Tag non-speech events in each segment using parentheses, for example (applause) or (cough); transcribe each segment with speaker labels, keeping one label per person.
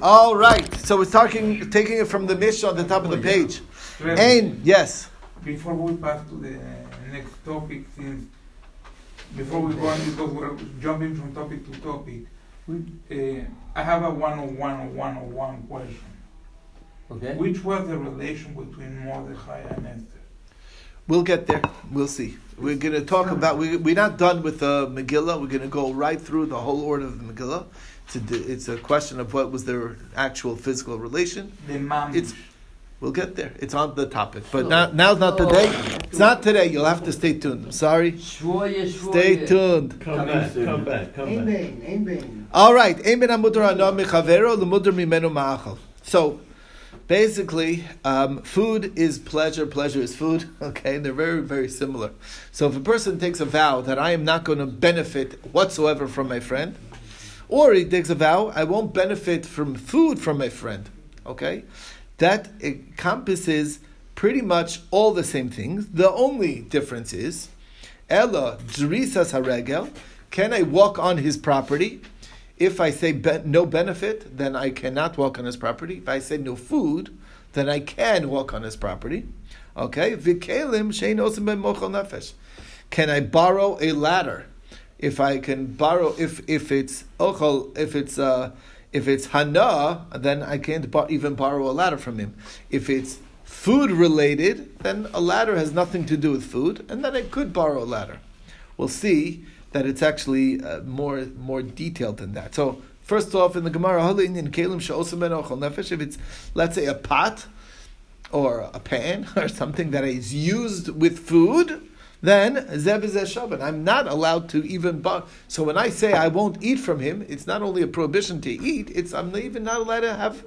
Speaker 1: All right. So we're talking, taking it from the Mishnah on the top of the page. Ain, yes.
Speaker 2: Before we pass to the next topic, since before we go on, because we're jumping from topic to topic, uh, I have a 101 101 question.
Speaker 3: Okay.
Speaker 2: Which was the relation between Mordechai and Esther?
Speaker 1: We'll get there. We'll see. We're going to talk about. We, we're not done with the Megillah. We're going to go right through the whole order of the Megillah. It's a, it's a question of what was their actual physical relation.
Speaker 2: The.
Speaker 1: It's- We'll get there. It's on the topic, but now, now's not today. It's not today. You'll have to stay tuned. I'm sorry.
Speaker 3: Shvoye,
Speaker 1: Stay tuned.
Speaker 4: Come back, come back, come back.
Speaker 5: Bein, Ein Bein.
Speaker 1: All right. Ein ben hamudar ano mechavero mimenu ma'achal. So, basically, um, food is pleasure, pleasure is food. (laughs) Okay, and they're very, very similar. So, if a person takes a vow that I am not going to benefit whatsoever from my friend, or he takes a vow I won't benefit from food from my friend, okay, that encompasses pretty much all the same things. The only difference is, Ella drisas haregel. Can I walk on his property? If I say be- no benefit, then I cannot walk on his property. If I say no food, then I can walk on his property. Okay, v'kelim shein osim ben mochel nefesh. Can I borrow a ladder? If I can borrow, if if it's ochel, if it's uh, if it's hana, then I can't bo- even borrow a ladder from him. If it's food related, then a ladder has nothing to do with food, and then I could borrow a ladder. We'll see that it's actually uh, more more detailed than that. So first off, in the Gemara, "Halin in kelim nefesh," if it's let's say a pot or a pan (laughs) or something that is used with food, then zev is shaban. I'm not allowed to even. Bu- so when I say I won't eat from him, it's not only a prohibition to eat; it's I'm even not allowed to have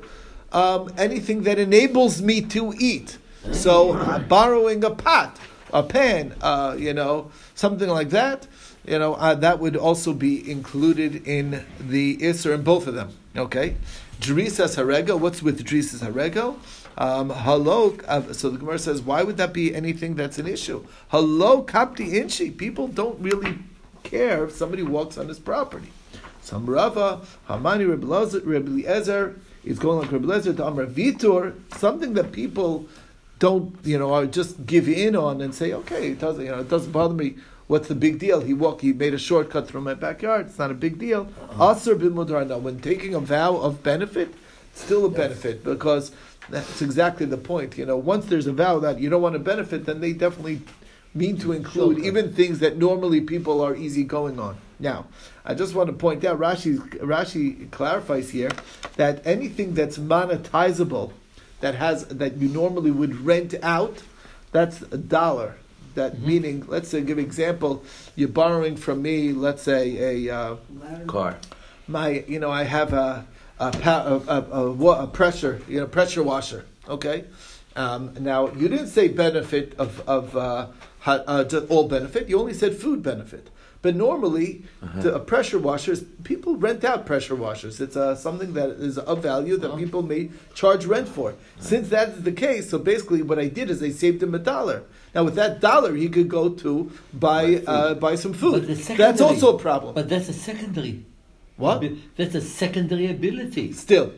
Speaker 1: um, anything that enables me to eat. So borrowing a pot, a pan, uh, you know, something like that, you know, uh, that would also be included in the isser in both of them. Okay, Drisas harego. What's with Drisas harego? Um, hello. Uh, so the Gemara says, why would that be anything that's an issue? Hello, kapti inchi. People don't really care if somebody walks on his property. Some Rava, Hamani Rebbe Eliezer is going like Rebbe Eliezer to Amr Vitor, something that people don't, you know, just give in on and say, okay, it doesn't, you know, it doesn't bother me. What's the big deal? He walked, he made a shortcut through my backyard. It's not a big deal. Asr bin Mudarana, when taking a vow of benefit, it's still a benefit because that's exactly the point. You know, once there's a vow that you don't want to benefit, then they definitely mean to include even things that normally people are easy going on. Now, I just want to point out Rashi Rashi clarifies here that anything that's monetizable, that has that you normally would rent out, that's a dollar. That meaning, let's say, give example, you're borrowing from me, let's say a uh,
Speaker 4: Car.
Speaker 1: my, you know, I have a a, a, a, a, pressure, you know, pressure washer. Okay. Um, now you didn't say benefit of of uh, uh, all benefit. You only said food benefit. But normally, the, a pressure washer is people rent out pressure washers. It's uh, something that is of value that people may charge rent for. Since that is the case, so basically what I did is I saved him a dollar. Now with that dollar, he could go to buy uh, buy some food. That's also a problem.
Speaker 3: But that's a secondary.
Speaker 1: What?
Speaker 3: That's a secondary ability.
Speaker 1: Still,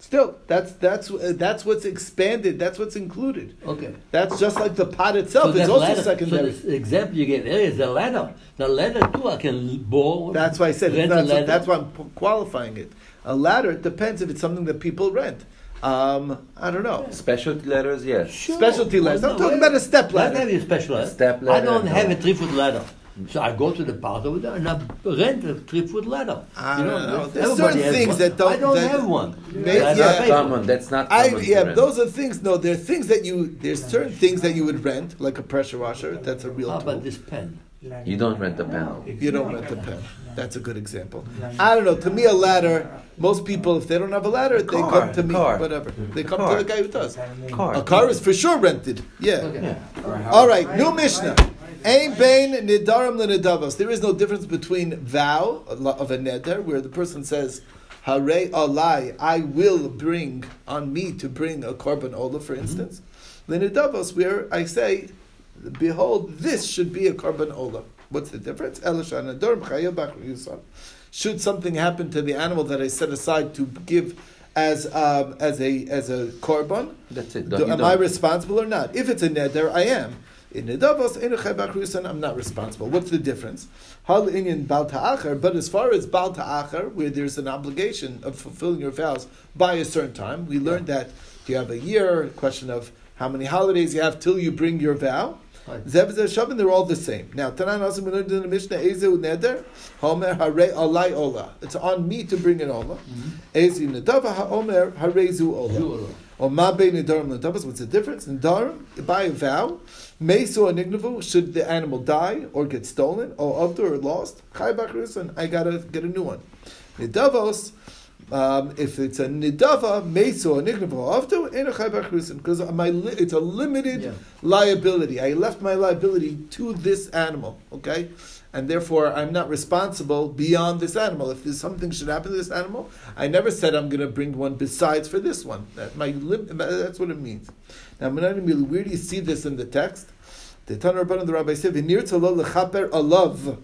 Speaker 1: still, that's that's uh, that's what's expanded. That's what's included.
Speaker 3: Okay.
Speaker 1: That's just like the pot itself. it's
Speaker 3: that
Speaker 1: also
Speaker 3: ladder-
Speaker 1: secondary.
Speaker 3: So the example you get earlier is the ladder. The ladder too, I can borrow.
Speaker 1: that's why I said
Speaker 3: rent
Speaker 1: that's,
Speaker 3: a
Speaker 1: what-
Speaker 3: ladder.
Speaker 1: that's why I'm qualifying it. A ladder it depends if it's something that people rent. Um, I don't know.
Speaker 4: Specialty letters, yes.
Speaker 3: Sure.
Speaker 1: Specialty ladders. I'm
Speaker 3: Well,
Speaker 1: talking about a step
Speaker 3: Not
Speaker 1: ladder.
Speaker 3: have a special ladder.
Speaker 4: step
Speaker 3: I don't
Speaker 4: no.
Speaker 3: have a three foot ladder. So I go to the park over there and I rent a three foot ladder.
Speaker 1: I
Speaker 3: You
Speaker 1: don't know. There's certain things
Speaker 3: one.
Speaker 1: that don't-
Speaker 3: I don't
Speaker 1: that-
Speaker 3: have one.
Speaker 1: May-
Speaker 3: And I
Speaker 1: yeah.
Speaker 3: pay for
Speaker 4: Common. That's not
Speaker 1: I
Speaker 4: common. to
Speaker 1: yeah,
Speaker 4: rent.
Speaker 1: those are things. No, there are things that you. There's certain things that you would rent, like a pressure washer. That's a real
Speaker 3: How
Speaker 1: tool.
Speaker 3: about this pen?
Speaker 4: You don't rent a pen.
Speaker 1: You don't rent a pen. That's a good example. I don't know. To me, a ladder. Most people, if they don't have a ladder, they
Speaker 4: Car,
Speaker 1: come to me.
Speaker 4: car.
Speaker 1: Whatever. They come
Speaker 4: Car.
Speaker 1: to the guy who does.
Speaker 4: Car.
Speaker 1: A car is for sure rented. Yeah.
Speaker 3: Okay.
Speaker 1: All right. New Mishnah. Ein bein nidarim lenidavos. There is no difference between vow of a neder, where the person says, "Hare alai, I will bring on me to bring a korban ola," for instance. Mm-hmm. Lenidavos, where I say, "Behold, this should be a korban ola." What's the difference? Elishan nadorim chayav bachar yusar. Should something happen to the animal that I set aside to give as um, as a as a korban?
Speaker 4: That's it.
Speaker 1: Do, am I responsible or not? If it's a neder, I am. In nedavos, in a I'm not responsible. What's the difference? Hal inyan bal ta'achar, but as far as bal ta'achar, where there's an obligation of fulfilling your vows by a certain time, we learned that do you have a year? Question of how many holidays you have till you bring your vow. Zev zeh shabbat, they're all the same. Now, Tanan also we learned in the Mishnah, Ezeu neder, Homer hare alai ola. It's on me to bring an ola. Mm-hmm. Ezi nedava haomer harezu ola.
Speaker 3: Zero.
Speaker 1: Or ma be nedarim nedavas. What's the difference? Nedarim, by a vow, mesu or nignavu, should the animal die or get stolen or avdu or lost, chai bakrusan, I gotta get a new one. Nedavos, um, if it's a nidava, mesu or nignavu or avdu, ain't a chai bakrusan, because my li- it's a limited
Speaker 3: Yeah.
Speaker 1: liability. I left my liability to this animal, okay? And therefore, I'm not responsible beyond this animal. If there's something should happen to this animal, I never said I'm going to bring one besides for this one. That my lim- that's what it means. Now, where do you see this in the text? The Tanur the Rabbi said, "V'nir alav."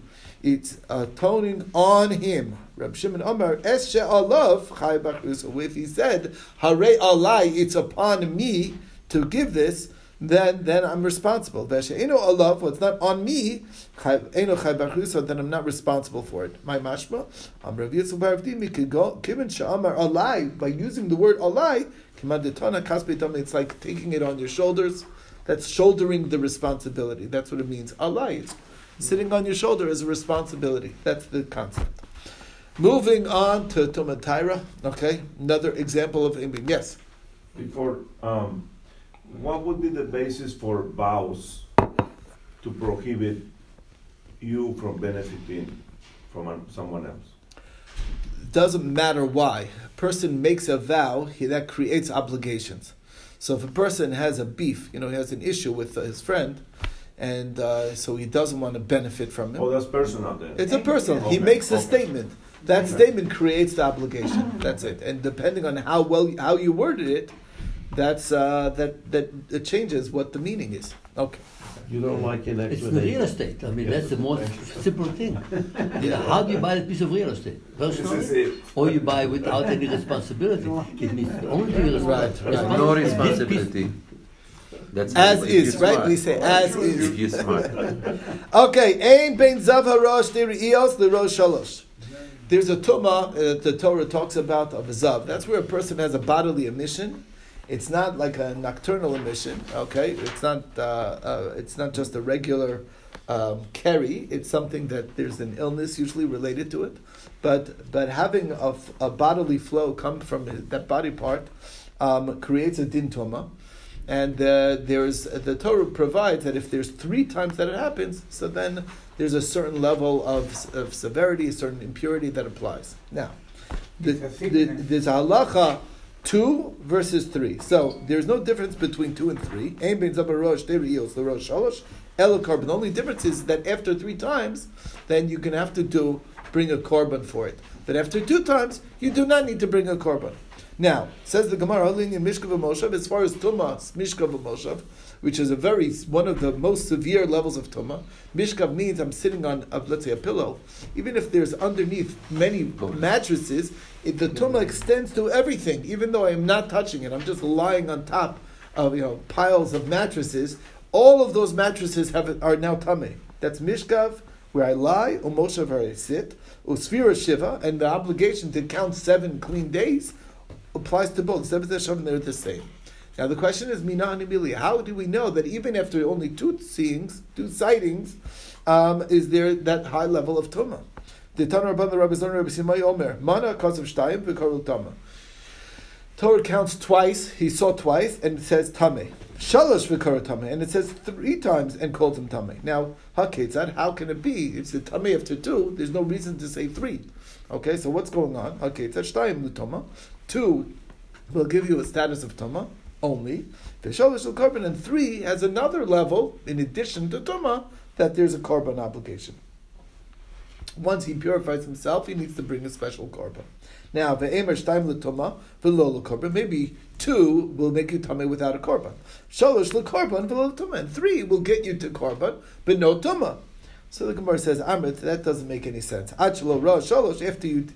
Speaker 1: It's atoning on him. Reb Shimon Amar, Eshe alav chay bachrus. If he said, Hare alai, it's upon me to give this, then then I'm responsible. Veshe'eno alav, what's not on me, chay- eno chay bachrus, then I'm not responsible for it. My mashma, Am Rav Yitzchak bar Avdi, Mikigol, Kivin she'amar alai, by using the word alai, it's like taking it on your shoulders. That's shouldering the responsibility. That's what it means. Alai, it's sitting on your shoulder is a responsibility. That's the concept. Moving on to Tomatira, okay, another example of Imbing. Yes.
Speaker 5: Before, um, what would be the basis for vows to prohibit you from benefiting from someone else?
Speaker 1: doesn't matter why. A person makes a vow, he, that creates obligations. So if a person has a beef, you know, he has an issue with his friend, and uh, so he doesn't want to benefit from it.
Speaker 5: Oh, that's personal then.
Speaker 1: It's a personal. He makes a
Speaker 5: okay.
Speaker 1: statement. That
Speaker 5: Okay.
Speaker 1: statement creates the obligation. That's it. And depending on how well how you worded it, that's uh, that that it changes what the meaning is. Okay.
Speaker 6: You don't like it.
Speaker 3: It's the real estate. I mean, that's the most simple thing. You know, how do you buy a piece of real estate? Personally? Or you buy without any responsibility? It means only thing is
Speaker 1: Right, right.
Speaker 4: No responsibility. That's
Speaker 1: As is, right?
Speaker 4: smart.
Speaker 1: We say as is.
Speaker 4: If you're smart. (laughs)
Speaker 1: Okay, Ein ben zav harosh derios lerosh shalosh. There's a tuma uh, the Torah talks about of a zav. That's where a person has a bodily emission. It's not like a nocturnal emission. Okay, it's not. Uh, uh, it's not just a regular um, keri. It's something that there's an illness usually related to it. But but having a bodily flow come from that body part um, creates a din tuma. And uh, there's the Torah provides that if there's three times that it happens, so then there's a certain level of, of severity, a certain impurity that applies. Now, the, the, there's halacha two versus three. So there's no difference between two and three. Ein ben zabar rosh, they reels, the rosh shalosh, el korban. The only difference is that after three times, then you can have to do bring a korban for it. But after two times, you do not need to bring a korban. Now, says the Gemara, "Halin in Mishkav Moshav, as far as Tumas, Mishkav Moshav, which is a very, one of the most severe levels of Tumah. Mishkav means I'm sitting on, a, let's say, a pillow. Even if there's underneath many mattresses, it, the Tumah extends to everything, even though I'm not touching it. I'm just lying on top of, you know, piles of mattresses. All of those mattresses have, are now Tameh. That's Mishkav, where I lie, Umoshav, where I sit, Usfira Shiva, and the obligation to count seven clean days applies to both. They're the same. Now the question is, Mina Animili, how do we know that even after only two seeings, two sightings, um, is there that high level of Tumah? The Tanur Rabban, the Rabbi Zon, Rabbi Simai Omer, Mana Kazav Shtayim, V'karul Tumah. Torah counts twice, he saw twice, and it says Tameh. Shalosh V'karul Tameh, and it says three times and calls him Tameh. Now, Haketzad, how can it be? It's the Tameh after two, there's no reason to say three. Okay, so what's going on? Haketzad Shtayim L'Tumah. Two will give you a status of Tuma only. V'shalosh L'Karban, and three has another level, in addition to Tuma that there's a Karban obligation. Once he purifies himself, he needs to bring a special korban. Now, ve'emer shtaim l'toma v'lo l'korban. Maybe two will make you tummy without a korban. Shalosh l'korban v'lo tuma. And three will get you to korban, but no tuma. So the Gemara says, Amrit, that doesn't make any sense. Achlo ra shalosh, after you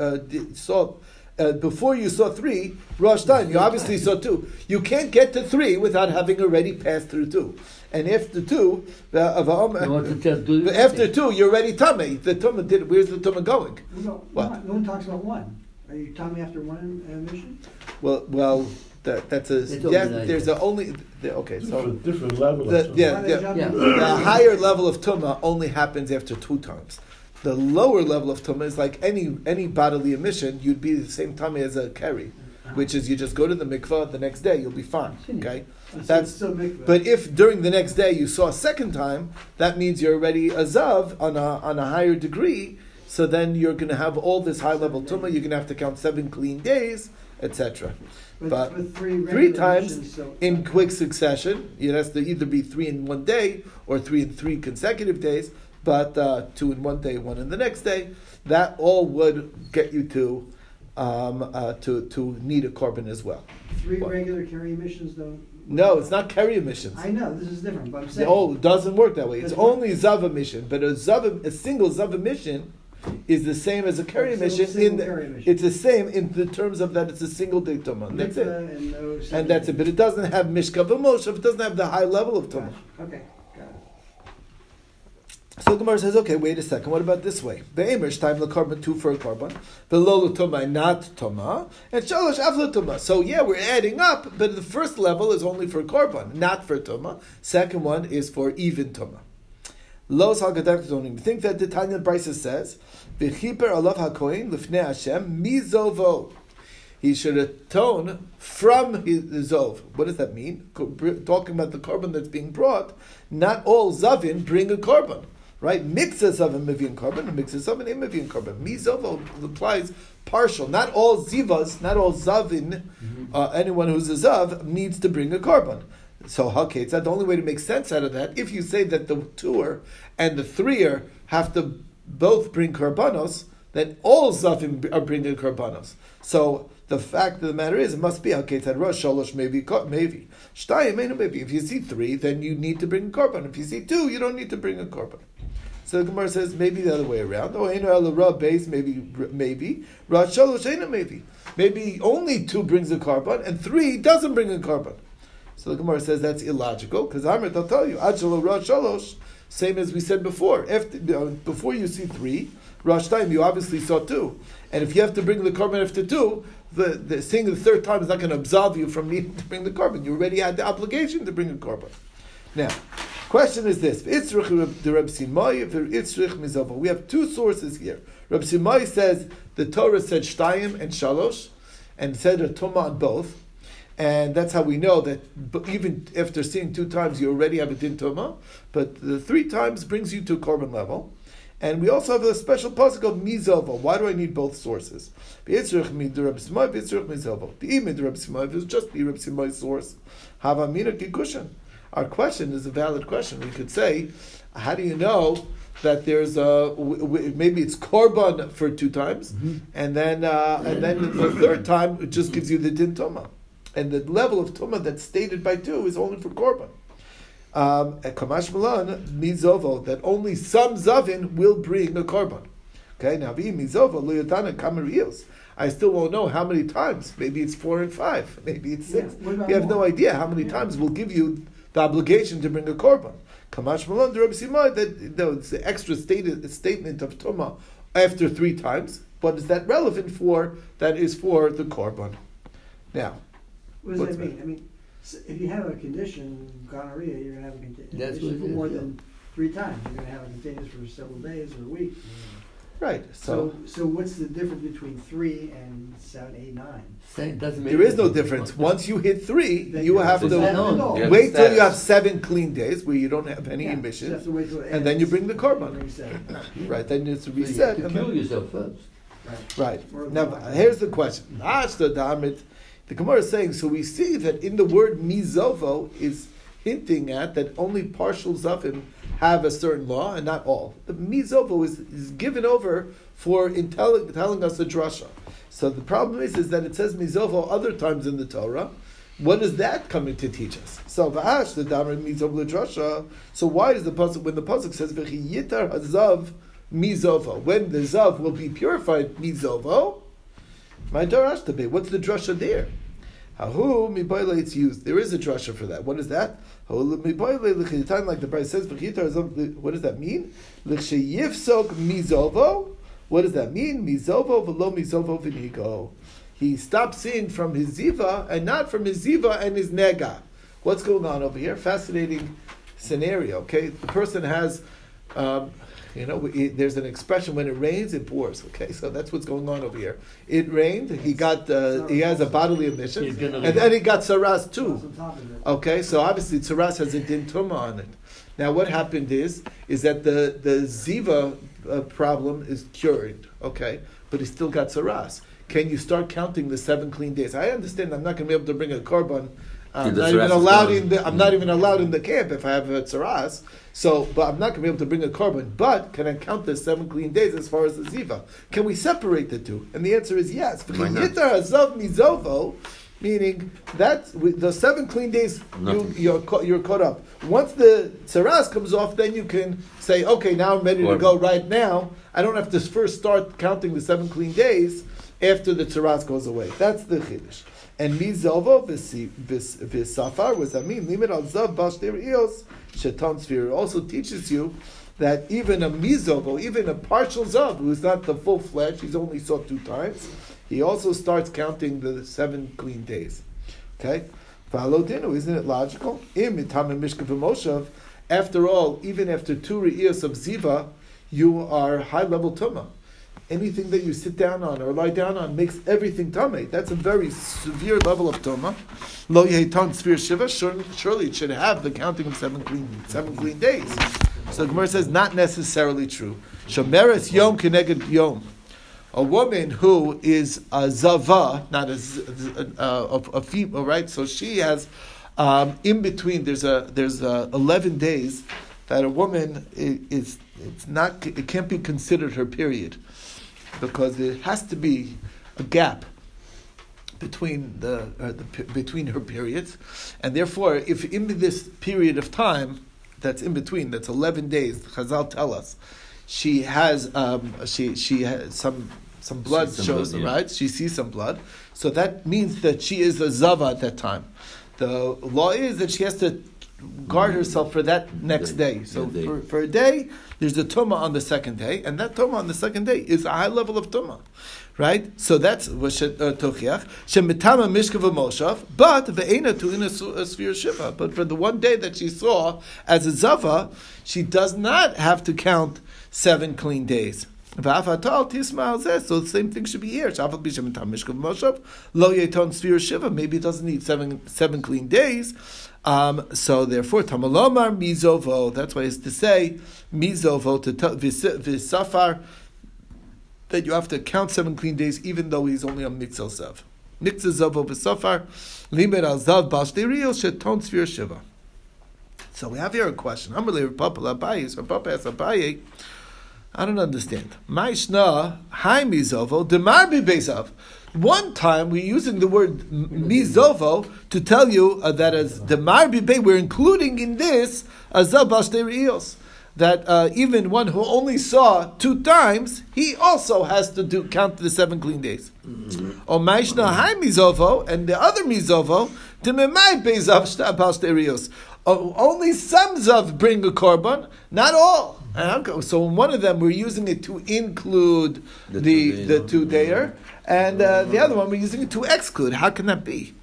Speaker 1: uh, saw uh, before you saw three, Rosh time, you obviously saw two. You can't get to three without having already passed through two. And after two, the, of
Speaker 3: You want to tell, do
Speaker 1: but after two, you're already tummy. The tummy did. Where's the tummy going?
Speaker 6: No,
Speaker 1: What?
Speaker 6: no, no one talks about one. Are you telling me after one uh, mission?
Speaker 1: Well, well, that, that's a
Speaker 3: It's
Speaker 1: yeah. There's a only the, okay. So
Speaker 7: Different, different level
Speaker 1: the,
Speaker 7: of
Speaker 1: yeah,
Speaker 6: Why
Speaker 1: yeah,
Speaker 3: Yeah.
Speaker 1: the higher level of tuma only happens after two times. The lower level of tuma is like any any bodily emission. You'd be the same tummy as a keri, which is you just go to the mikvah the next day. You'll be fine. Okay. That's- But if during the next day you saw a second time, that means you're already a zav on a on a higher degree. So then you're going to have all this high level tumah. You're going to have to count seven clean days, etc.
Speaker 6: but three,
Speaker 1: three times
Speaker 6: so,
Speaker 1: In quick succession, it has to either be three in one day or three in three consecutive days. But uh, two in one day, one in the next day. That all would get you to um, uh, to to need a korban as well.
Speaker 6: three
Speaker 1: what?
Speaker 6: regular keri missions don't.
Speaker 1: No, it's not keri emissions.
Speaker 6: I know this is different, but I'm saying.
Speaker 1: Oh, it doesn't work that way. It's only Zav mission, but a Zav, a single Zav mission is the same as a keri
Speaker 6: Single-
Speaker 1: mission.
Speaker 6: single
Speaker 1: In the,
Speaker 6: keri mission.
Speaker 1: it's the same in the terms of that it's a single day tumah. That's it,
Speaker 6: And, no
Speaker 1: and that's it. But it doesn't have mishka v'moshev. It doesn't have the high level of tumah.
Speaker 6: Okay.
Speaker 1: So Gemara says, okay, wait a second. What about this way? The Amish time the korban two for a korban, the tumah not tumah, and shalosh afla tumah. So yeah, we're adding up, but the first level is only for korban, not for tumah. Second one is for even tumah. Los hagadak don't even think that the Tanya Brisa says, "V'chiper alav hakoin lifnei Hashem mizovo." He should atone from his zov. What does that mean? Talking about the korban that's being brought, not all zavin bring a korban, right? Mixes of a mivian korban, mixes of an imivian korban. Mizovo applies partial. Not all zivas, not all zavin, uh, anyone who's a zav needs to bring a korban. So it's the only way to make sense out of that. If you say that the tour and the threer have to both bring karbanos, then all zavim are bringing karbanos. So the fact of the matter is, it must be. It's rosh shalosh maybe maybe shtayim maybe maybe. If you see three, then you need to bring a korban. If you see two, you don't need to bring a korban. So the Gemara says maybe the other way around. Oh, eno base maybe maybe rosh shalosh eno maybe maybe only two brings a korban and three doesn't bring a korban. So the Gemara says that's illogical because Amrit, I'll tell you, Achalo Rosh same as we said before. After, uh, before you see three, Rosh time you obviously saw two, and if you have to bring the korban after two, the, the seeing the third time is not going to absolve you from needing to bring the korban. You already had the obligation to bring a korban. Now, question is this: Simai. We have two sources here. Reb Simai says the Torah said Shtayim and Shalosh, and said a Tumah on both. And that's how we know that even after seeing two times, you already have a din tuma, but the three times brings you to a korban level. And we also have a special pasuk of mizova. Why do I need both sources? The Reb Simai, b'yitzrich mizova. B'imi the Reb Simai, if just Simai source, hava mina. Our question is a valid question. We could say, how do you know that there's a w- w- maybe it's korban for two times, and then uh, and then the third time it just gives you the din tuma, and the level of tuma that's stated by two is only for korban. Um, at Kamash Milan, mizovo that only some zavin will bring a korban. Okay, now vi mizovo luyatana kamarios. I still won't know how many times. Maybe it's four and five. Maybe it's six.
Speaker 6: what about
Speaker 1: you have no idea how many
Speaker 6: Yeah.
Speaker 1: times will give you the obligation to bring a korban. Kamash Malon, the Rebbe Simai, that no, it's the extra stated statement of Tuma after three times. But is that relevant for? That is for the korban. Now,
Speaker 6: What does that mean? I mean, if you have a condition, gonorrhea, you're gonna have a condition for more
Speaker 3: yeah.
Speaker 6: than three times. You're gonna have a contagious for several days or a week.
Speaker 1: Right?
Speaker 6: So,
Speaker 1: So,
Speaker 6: so what's the difference between three and seven, eight, nine?
Speaker 3: Same, doesn't make
Speaker 1: there is no
Speaker 3: any
Speaker 1: difference. Once you hit three,
Speaker 6: Then
Speaker 1: you have to
Speaker 3: unknown.
Speaker 1: Wait till you have seven clean days where you don't have any
Speaker 6: Yeah,
Speaker 1: emissions.
Speaker 6: you have to wait till it
Speaker 1: and then you bring the korban.
Speaker 6: Bring seven. (laughs)
Speaker 1: Right, then it's
Speaker 3: So you
Speaker 1: reset.
Speaker 3: have to kill
Speaker 1: then-
Speaker 3: yourself first.
Speaker 6: Right.
Speaker 1: Right. Now,
Speaker 6: the-
Speaker 1: here's the question. Ashta Damit, the Gemara is saying, so we see that in the word mizovo is hinting at that only partial zavim have a certain law and not all. The mizovo is, is given over for in telling, telling us a drasha. So the problem is, is that it says mizovo other times in the Torah. What is that coming to teach us? So va'ash the damer mizovo drasha. So why does the pasuk when the pasuk says v'chi hazav mizovo when the zav will be purified mizovo? My darash debate. What's the drasha there? Hahu miboile it's used. There is a drasha for that. What is that? Like the Braisa says. What does that mean? What does that mean? Mizovo v'lo mizovo v'nigo. He stopped seeing from his ziva and not from his ziva and his nega. What's going on over here? Fascinating scenario. Okay, the person has. Um, you know, it, there's an expression when it rains, it pours. Okay, so that's what's going on over here. It rained. He got. Uh, he has a bodily emission, and then he got saras too.
Speaker 6: On top of it.
Speaker 1: Okay, so obviously Tsaras has a din tuma on it. Now, what happened is is that the the ziva uh, problem is cured. Okay, but he still got Tsaras. Can you start counting the seven clean days? I understand. I'm not going to be able to bring a korban. I'm not even allowed in the. I'm not even allowed in the camp if I have a tsaras. So, but I'm not going to be able to bring a korban. But can I count the seven clean days as far as the ziva? Can we separate the two? And the answer is yes.
Speaker 4: Why not?
Speaker 1: V'chiyitar hazav mizovo, Meaning that with the seven clean days, you,
Speaker 4: Nothing.
Speaker 1: you're you're caught up. Once the tsaras comes off, then you can say, okay, now I'm ready to go. Right now, I don't have to first start counting the seven clean days after the tsaras goes away. That's the chiddush. And v'si- vis- v'safar was I mean limit al zav bashter eos shetan sphere also teaches you that even a mizovo, even a partial zav, who's not the full flesh, he's only saw two times, he also starts counting the seven clean days. Okay? Follow dinu, isn't it logical? After all, even after two re'iyos of ziva, you are high level tumah. Anything that you sit down on or lie down on makes everything tumah. That's a very severe level of tumah. Lo yehitan sphere shiva. Surely, it should have the counting of seven clean seven clean days. So Gemara says not necessarily true. Shomeres yom keneged yom a woman who is a zava, not a a female, right? So she has um, in between. There's a there's a eleven days that a woman is it's not it can't be considered her period because it has to be a gap between the, uh, the between her periods, and therefore, if in this period of time that's in between, that's eleven days, Chazal tell us, she has um, she she has some some blood
Speaker 4: some
Speaker 1: shows
Speaker 4: blood, yeah.
Speaker 1: right. She sees some blood, so that means that she is a zava at that time. The law is that she has to guard herself for that next
Speaker 4: Day.
Speaker 1: So
Speaker 4: day.
Speaker 1: for, for a day, there's a tuma on the second day, and that tuma on the second day is a high level of tuma, right? So that's what uh, tochiach shemitama mishkav moshav, but ve'ena tu in a a sphere shiva. But for the one day that she saw as a zava, she does not have to count seven clean days. So the same thing should be here. Maybe it doesn't need seven seven clean days. Um, so therefore, tamalomar mizovo. That's why it's to say mizovo to visafar that you have to count seven clean days, even though he's only on mitzvah zav. Mitzvah zavo v'safar limed al zav bashteriyo sheton shiva. So we have here a question. Really Papa Abaye. So Papa asks Abaye, I don't understand. Maishna hi mizovo demar bezav. One time we're using the word mizovo to tell you uh, that as demar be we're including in this azav bashterios. That uh, even one who only saw two times, he also has to do count the seven clean days. Or Maishna Hai Mizovo, and the other Mizovo, Bezav Pasterios. Only some Zav bring a korban, not all. And how come- So in one of them, we're using it to include the,
Speaker 4: The
Speaker 1: the,
Speaker 4: two
Speaker 1: dayer, and uh, the other one, we're using it to exclude. How can that be?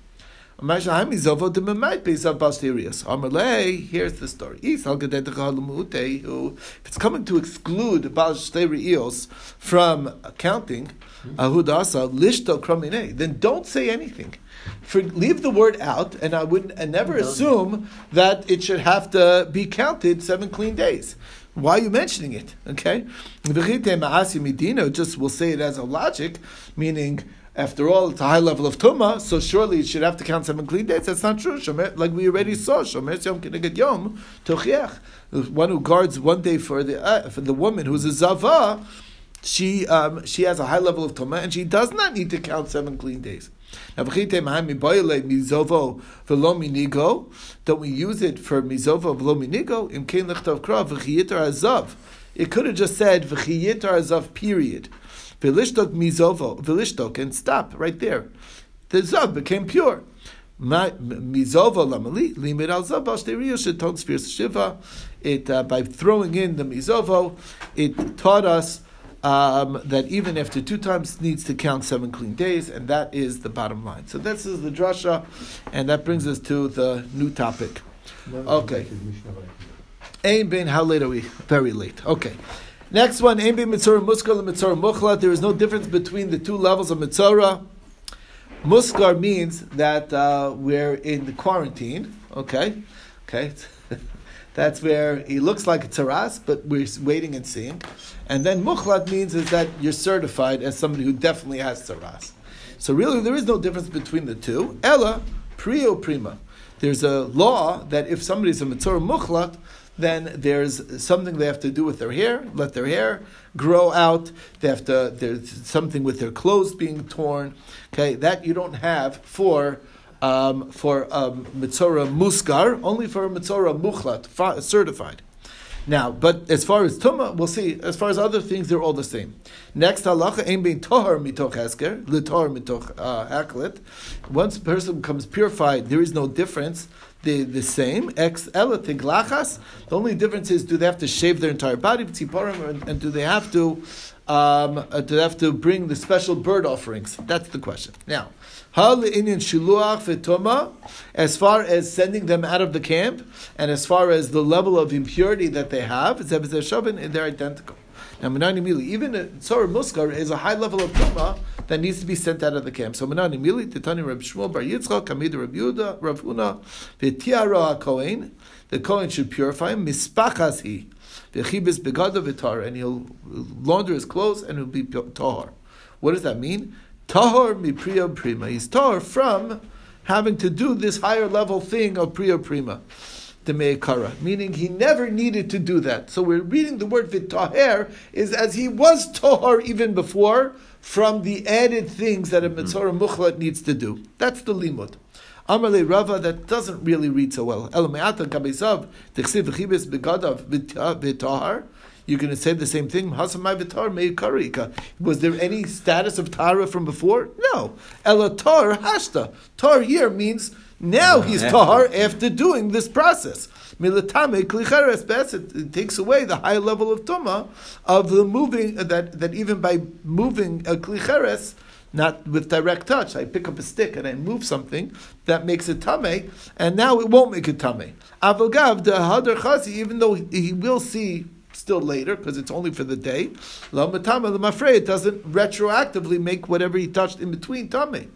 Speaker 1: Maishna Hai Mizovo, Dememai Bezav Pasterios. Amalei, here's the story. Isal Gedetecha Lumute, who, if it's coming to exclude Pasterios from counting, Ahudasa lishto. Then don't say anything. For, leave the word out, and I would and never assume that it should have to be counted seven clean days. Why are you mentioning it? Okay, V'chite ma'asi midino. Just we'll say it as a logic, meaning. After all, it's a high level of tuma, so surely it should have to count seven clean days. That's not true. Shomer, like we already saw, shomer yom yom tochiach. One who guards one day for the uh, for the woman who's a zava, she um, she has a high level of tuma, and she does not need to count seven clean days. Don't we use it for mizovo Vlominigo? It could have just said v'chiyitar azav. Period. Vilishtok mizovo, vilishtok, and stop right there. The zav became pure. Mizovo lamali limit al zav shiva. It uh, by throwing in the mizovo, it taught us um, that even after two times needs to count seven clean days, and that is the bottom line. So this is the drasha, and that brings us to the new topic. Okay. Ain bin, how late are we? Very late. Okay. Next one, Ain bin mitzvah muskar and mitzvah mukhlat. There is no difference between the two levels of mitzvah. Muskar means that uh, we're in the quarantine. Okay. Okay. That's where he looks like a taras, but we're waiting and seeing. And then mukhlat means is that you're certified as somebody who definitely has taras. So really, there is no difference between the two. Ella, prio prima. There's a law that if somebody's a mitzvah mukhlat, then there's something they have to do with their hair, let their hair grow out. They have to, there's something with their clothes being torn. Okay, that you don't have for um, for um, mitzora muskar, only for a mitzora mukhlat, fa- certified. Now, but as far as tuma, we'll see. As far as other things, they're all the same. Next halacha, aim being tohar mitoch esker, litor mitoch uh, aklet. Once a person becomes purified, there is no difference. The, the same ex. The only difference is do they have to shave their entire body, and, and do they have to um, uh, do they have to bring the special bird offerings? That's the question. Now, as far as sending them out of the camp, and as far as the level of impurity that they have, they're identical. Now, even a Tzor Muskar is a high level of Tumah that needs to be sent out of the camp. So, Menani Mili, Titani Reb Shmuel Bar Yitzchak, Kamid Reb Yehuda, Rav Huna, V'tiara HaKohen, the Kohen should purify him, Mispachas he, V'chibis Begada V'tar, and he'll launder his clothes and he'll be tahar. What does that mean? Tahor mi priya prima. He's tahor from having to do this higher level thing of priya prima. The meikara, meaning he never needed to do that. So we're reading the word vitaher is as he was tahor even before from the added things that a mm-hmm. mitzvah mukhlat needs to do. That's the limud. Amarle Rava, that doesn't really read so well. Elameata kabesav tichsiv v'chibes begadav v'tahar. You're going to say the same thing. Was there any status of Tara from before? No. Elatar hashta. Tar here means now he's tahar after doing this process. Militame klicheres bes it takes away the high level of tuma of the moving uh, that that even by moving a klicheres not with direct touch. I pick up a stick and I move something that makes it tame, and now it won't make it tame. Avagav the hadar chazi, even though he will see still later because it's only for the day. La Lamatama lemafrei it doesn't retroactively make whatever he touched in between tame.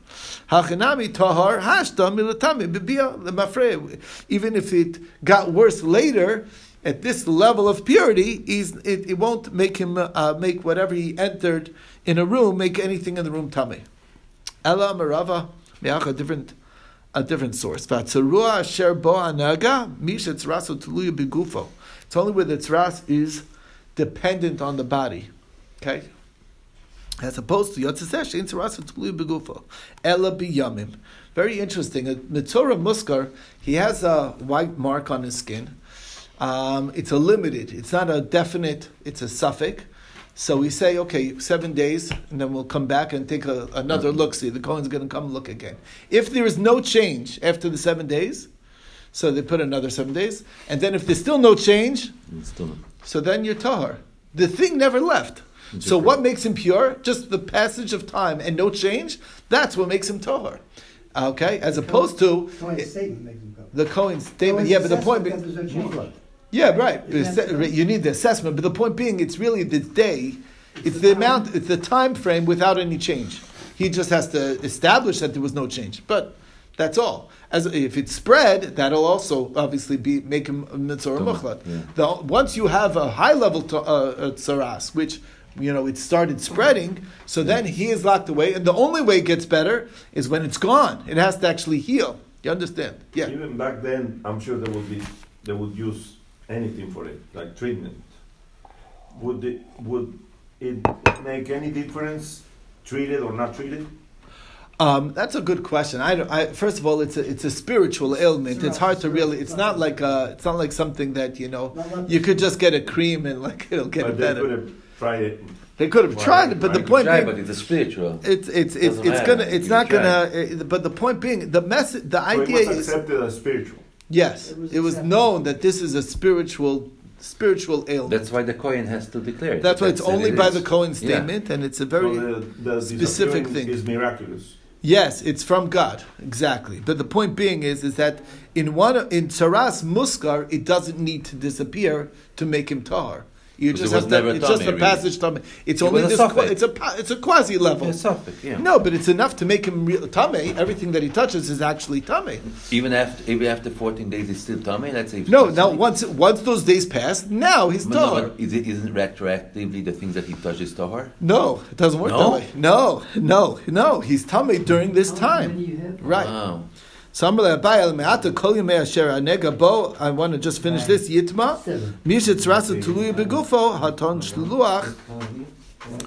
Speaker 1: Hachinami tahar hashta milatame bibia lemafrei. Even if it got worse later. At this level of purity, it, it, won't make him uh, make whatever he entered in a room make anything in the room tame. Ella marava a different a different source. Vatzarua asher bo tuluya begufo. It's only where the tzras is dependent on the body. Okay? As opposed to Yotzesesh, in tzras tulu begufo. Ella biyamim. Very interesting. A Mitzora Muskar, he has a white mark on his skin. Um, it's a limited, it's not a definite, it's a suffix. So we say, okay, seven days, and then we'll come back and take a, another look. See, the Kohen's going to come look again. If there is no change after the seven days, so they put another seven days. And then if there's still no change, mm, still so then you're tahar. The thing never left. So what makes him pure? Just the passage of time and no change. That's what makes him tahar. Okay, as opposed to
Speaker 6: Cohen's statement makes him go.
Speaker 1: the Cohen's statement. Yeah, but the point being,
Speaker 6: no
Speaker 1: yeah, right. You need the assessment, but the point being, it's really the day. It's the amount. It's the time frame without any change. He just has to establish that there was no change, but that's all. As if it's spread, that'll also obviously be make him a mitzvah muchlat.
Speaker 4: yeah.
Speaker 1: The, once you have a high level to, uh, uh, tsaras, which you know it started spreading, so then he is locked away, and the only way it gets better is when it's gone. It has to actually heal. You understand? Yeah.
Speaker 5: Even back then, I'm sure there would be they would use anything for it, like treatment. Would it would it make any difference, treated or not treated?
Speaker 1: Um, that's a good question. I, I, first of all, it's a, it's a spiritual ailment. It's hard to really. It's not like a, It's not like something that you know. You could just get a cream and like (laughs) it'll get
Speaker 5: but they
Speaker 1: better.
Speaker 5: could have tried it
Speaker 1: They could have
Speaker 4: Why?
Speaker 1: tried it, but the point
Speaker 4: Try,
Speaker 1: being,
Speaker 4: but it's spiritual.
Speaker 1: it's it's it's, it's gonna it's
Speaker 4: You
Speaker 1: not gonna. uh, But the point being, the message, the
Speaker 5: So it
Speaker 1: idea
Speaker 5: was
Speaker 1: is
Speaker 5: accepted as spiritual.
Speaker 1: yes,
Speaker 6: It was
Speaker 1: it was known that this is a spiritual spiritual ailment.
Speaker 4: That's why the Kohen has to declare it.
Speaker 1: That's why it's
Speaker 4: That's-
Speaker 1: only
Speaker 4: it
Speaker 1: by
Speaker 4: is.
Speaker 1: the Cohen
Speaker 4: Yeah.
Speaker 1: statement, and it's a very
Speaker 5: so the, the
Speaker 1: specific thing.
Speaker 5: is miraculous.
Speaker 1: Yes, it's from God, exactly. But the point being is, is that in one in Saras Muskar, it doesn't need to disappear to make him tar. You just
Speaker 4: it was
Speaker 1: have to. It's just a
Speaker 4: really.
Speaker 1: passage tummy. It's only
Speaker 4: was a
Speaker 1: this. It's a it's a quasi level.
Speaker 4: Yeah, suffix, yeah.
Speaker 1: No, but it's enough to make him real tummy. Everything that he touches is actually tummy.
Speaker 4: Even after even after 14 days, it's still tummy. Let's say.
Speaker 1: No, now
Speaker 4: tummy.
Speaker 1: once once those days pass, now he's
Speaker 4: But no, is it isn't retroactively the things that he touches tahar?
Speaker 1: No, it doesn't work
Speaker 4: No?
Speaker 1: that way. No, no, no. He's tummy during this time. Right.
Speaker 4: Wow.
Speaker 1: Samar le'abai al me'ata kol yemei asher anega bo. I want to just finish this. Yitma. Mishet tzrasa tuluya begufo haton shluach.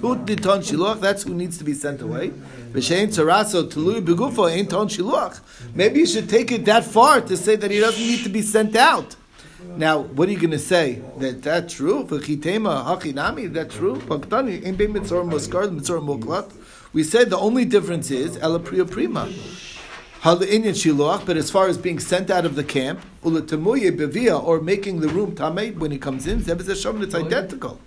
Speaker 1: Ut niton shiluach. That's who needs to be sent away. V'shein tzaraso tuluya begufo ain't ton shiluach. Maybe you should take it that far to say that he doesn't need to be sent out. Now, what are you going to say? That that's true? V'chitema hachinami. That's true. Paktani ein bein mitzor muskar mitzor muklat. We said the only difference is ela priya prima. Hal'inyan shiluach, but as far as being sent out of the camp, ulatamuye bevia, or making the room tamei when he comes in, it's identical.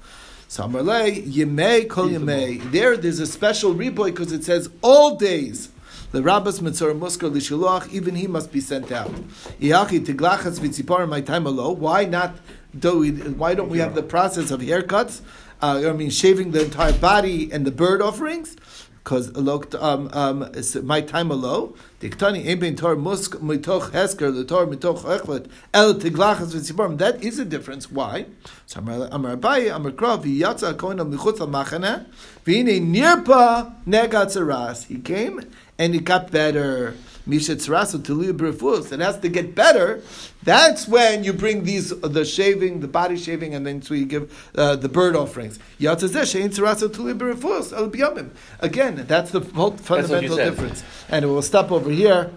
Speaker 1: Samarlei yemei kol yemei. There, there's a special riboy because it says all days. The rabbis mitzor muskar lishiluach, even he must be sent out. Iachi tiglachas v'tzipar my time alo. Why not? Do we, why don't we have the process of haircuts? Uh, I mean, shaving the entire body and the bird offerings because um, um, it's my time alo. Diktani ein ben tor musk mitoch hesker the tor mitoch echlet el tiglachas v'tziborim. That is a difference. Why? So Amar Abaye Amar Krav v'yatza kohen al michutz al machane v'ine nirpa negat zaras. He came and it got better. Mishat Sarasu Tuluya Berefus. It has to get better. That's when you bring these the shaving, the body shaving, and then so you give uh, the bird offerings. Yatzazeh Shein Sarasu Tuluya Berefus El Biyamim. Again, that's the fundamental
Speaker 4: said.
Speaker 1: difference. And we'll stop over here.